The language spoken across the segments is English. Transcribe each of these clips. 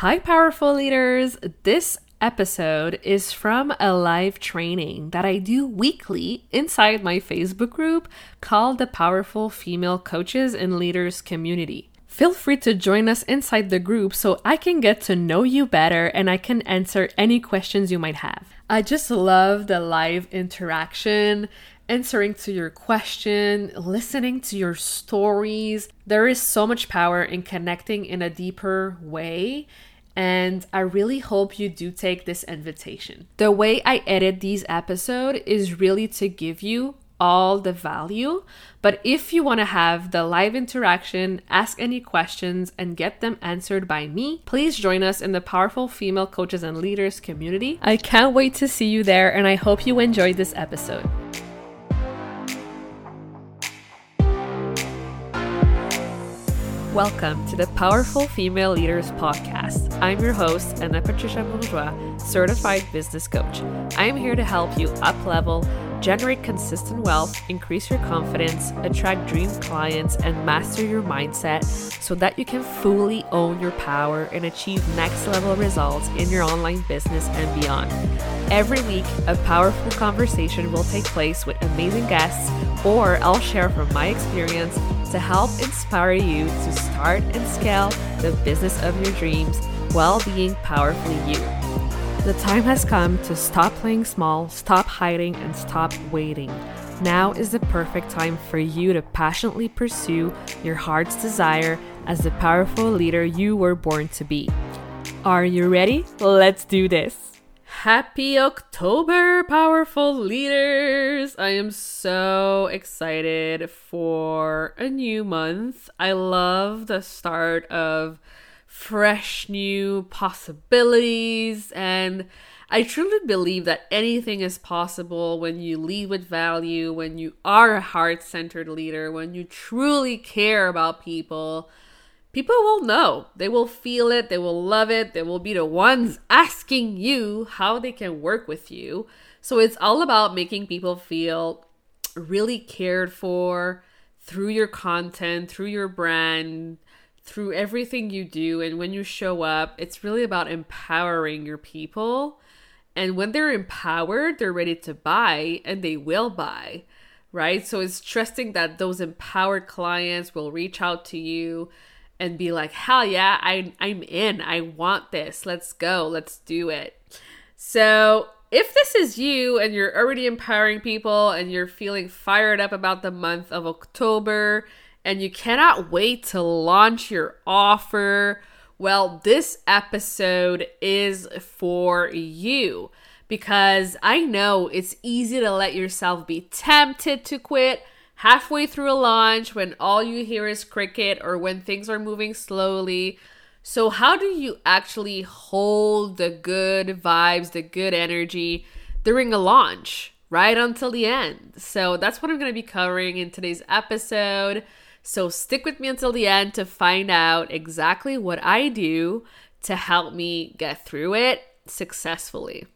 Hi, powerful leaders. This episode is from a live training that I do weekly inside my Facebook group called the Powerful Female Coaches and Leaders Community. Feel free to join us inside the group so I can get to know you better and I can answer any questions you might have. I just love the live interaction answering to your question, listening to your stories. There is so much power in connecting in a deeper way. And I really hope you do take this invitation. The way I edit these episodes is really to give you all the value. But if you want to have the live interaction, ask any questions, and get them answered by me, please join us in the Powerful Female Coaches and Leaders community. I can't wait to see you there, and I hope you enjoyed this episode. Welcome to the Powerful Female Leaders Podcast. I'm your host, Ana Patricia Bourgeois, certified business coach. I am here to help you up level, generate consistent wealth, increase your confidence, attract dream clients, and master your mindset so that you can fully own your power and achieve next level results in your online business and beyond. Every week, a powerful conversation will take place with amazing guests, or I'll share from my experience to help inspire you to start and scale the business of your dreams while being powerfully you. The time has come to stop playing small, stop hiding, and stop waiting. Now is the perfect time for you to passionately pursue your heart's desire as the powerful leader you were born to be. Are you ready? Let's do this. Happy October, powerful leaders! I am so excited for a new month. I love the start of fresh new possibilities, and I truly believe that anything is possible when you lead with value, when you are a heart centered leader, when you truly care about people people will know. They will feel it. They will love it. They will be the ones asking you how they can work with you. So it's all about making people feel really cared for through your content, through your brand, through everything you do. And when you show up, it's really about empowering your people. And when they're empowered, they're ready to buy and they will buy, right? So it's trusting that those empowered clients will reach out to you and be like, hell yeah, I, I'm in. I want this. Let's go. Let's do it. So, if this is you and you're already empowering people and you're feeling fired up about the month of October and you cannot wait to launch your offer, well, this episode is for you because I know it's easy to let yourself be tempted to quit halfway through a launch when all you hear is cricket or when things are moving slowly. So, how do you actually hold the good vibes, the good energy during a launch, right until the end? So, that's what I'm going to be covering in today's episode. So, stick with me until the end to find out exactly what I do to help me get through it successfully.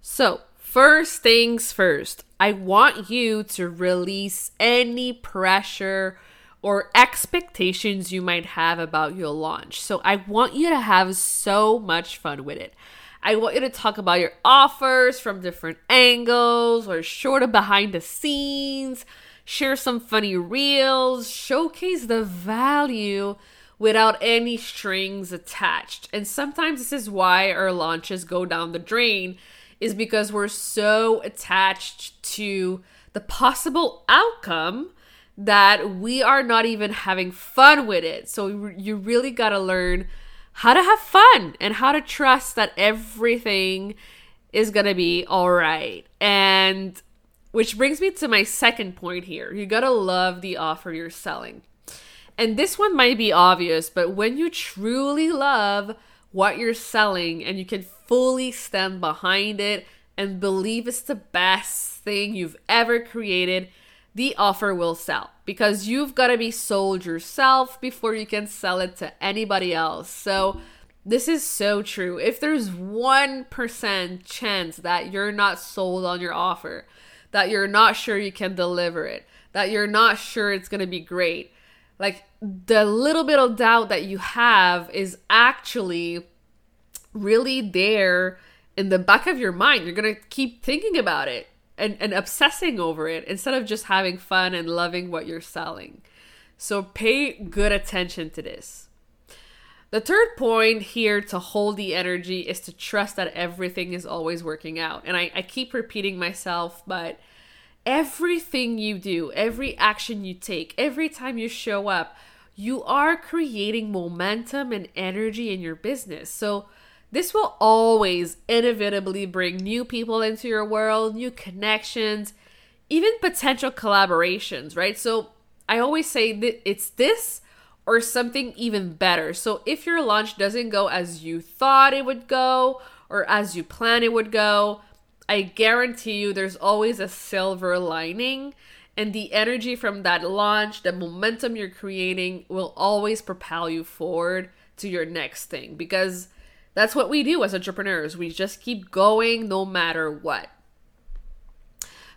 So, First things first, I want you to release any pressure or expectations you might have about your launch. So I want you to have so much fun with it. I want you to talk about your offers from different angles or short of behind the scenes, share some funny reels, showcase the value without any strings attached. And sometimes this is why our launches go down the drain is because we're so attached to the possible outcome that we are not even having fun with it. So you really got to learn how to have fun and how to trust that everything is going to be all right. And which brings me to my second point here. You got to love the offer you're selling. And this one might be obvious, but when you truly love what you're selling and you can fully stand behind it and believe it's the best thing you've ever created, the offer will sell because you've got to be sold yourself before you can sell it to anybody else. So, this is so true. If there's 1% chance that you're not sold on your offer, that you're not sure you can deliver it, that you're not sure it's going to be great, like the little bit of doubt that you have is actually really there in the back of your mind. You're going to keep thinking about it and, and obsessing over it instead of just having fun and loving what you're selling. So pay good attention to this. The third point here to hold the energy is to trust that everything is always working out. And I, I keep repeating myself, but everything you do, every action you take, every time you show up, you are creating momentum and energy in your business. So, this will always inevitably bring new people into your world, new connections, even potential collaborations, right? So, I always say that it's this or something even better. So, if your launch doesn't go as you thought it would go or as you plan it would go, I guarantee you there's always a silver lining. And the energy from that launch, the momentum you're creating, will always propel you forward to your next thing because that's what we do as entrepreneurs. We just keep going no matter what.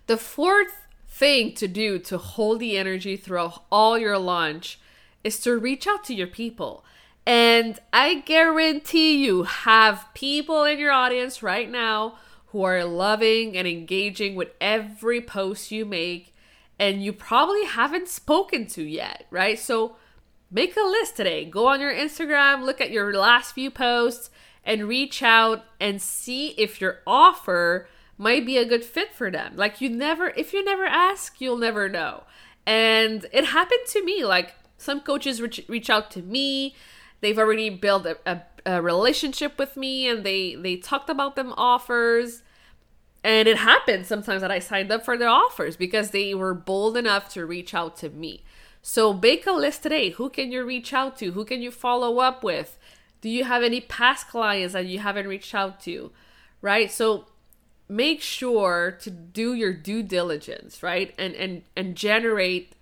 The fourth thing to do to hold the energy throughout all your launch is to reach out to your people. And I guarantee you have people in your audience right now who are loving and engaging with every post you make and you probably haven't spoken to yet, right? So make a list today. Go on your Instagram, look at your last few posts, and reach out and see if your offer might be a good fit for them. Like you never, if you never ask, you'll never know. And it happened to me. Like some coaches reach, reach out to me. They've already built a, a a relationship with me and they they talked about them offers and it happened sometimes that I signed up for their offers because they were bold enough to reach out to me. So make a list today. Who can you reach out to? Who can you follow up with? Do you have any past clients that you haven't reached out to? Right? So make sure to do your due diligence, right? And and and generate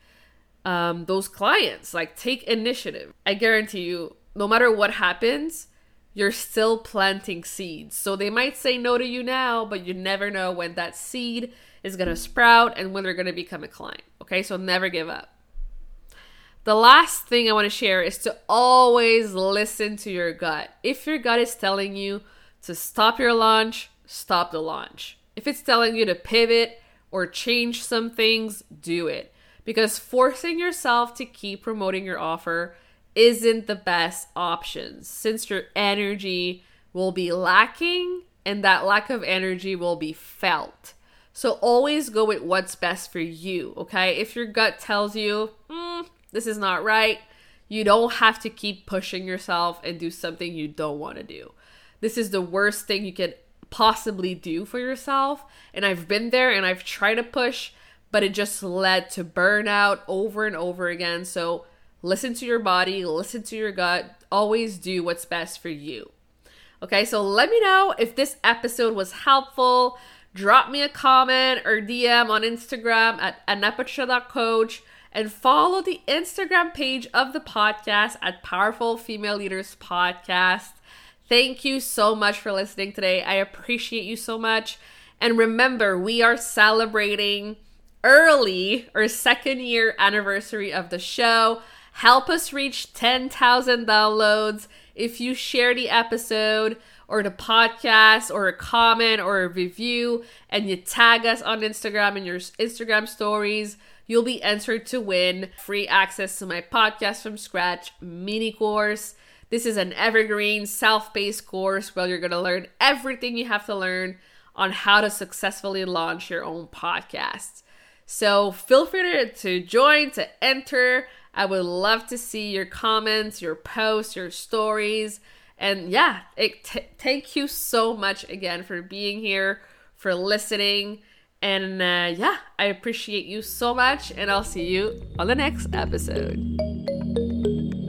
um, those clients. Like take initiative. I guarantee you, no matter what happens, you're still planting seeds. So they might say no to you now, but you never know when that seed is going to sprout and when they're going to become a client. Okay, so never give up. The last thing I want to share is to always listen to your gut. If your gut is telling you to stop your launch, stop the launch. If it's telling you to pivot or change some things, do it. Because forcing yourself to keep promoting your offer isn't the best option since your energy will be lacking and that lack of energy will be felt. So always go with what's best for you, okay? If your gut tells you, mm, this is not right, you don't have to keep pushing yourself and do something you don't want to do. This is the worst thing you can possibly do for yourself. And I've been there and I've tried to push, but it just led to burnout over and over again. So Listen to your body, listen to your gut. Always do what's best for you. Okay, so let me know if this episode was helpful. Drop me a comment or DM on Instagram at anapatricia.coach and follow the Instagram page of the podcast at Powerful Female Leaders Podcast. Thank you so much for listening today. I appreciate you so much. And remember, we are celebrating early or second year anniversary of the show. Help us reach 10,000 downloads if you share the episode or the podcast or a comment or a review and you tag us on Instagram in your Instagram stories. You'll be entered to win free access to my podcast from scratch mini course. This is an evergreen self paced course where you're going to learn everything you have to learn on how to successfully launch your own podcast. So feel free to, join, to enter. I would love to see your comments, your posts, your stories. And yeah, it, t- thank you so much again for being here, for listening. And uh, yeah, I appreciate you so much. And I'll see you on the next episode.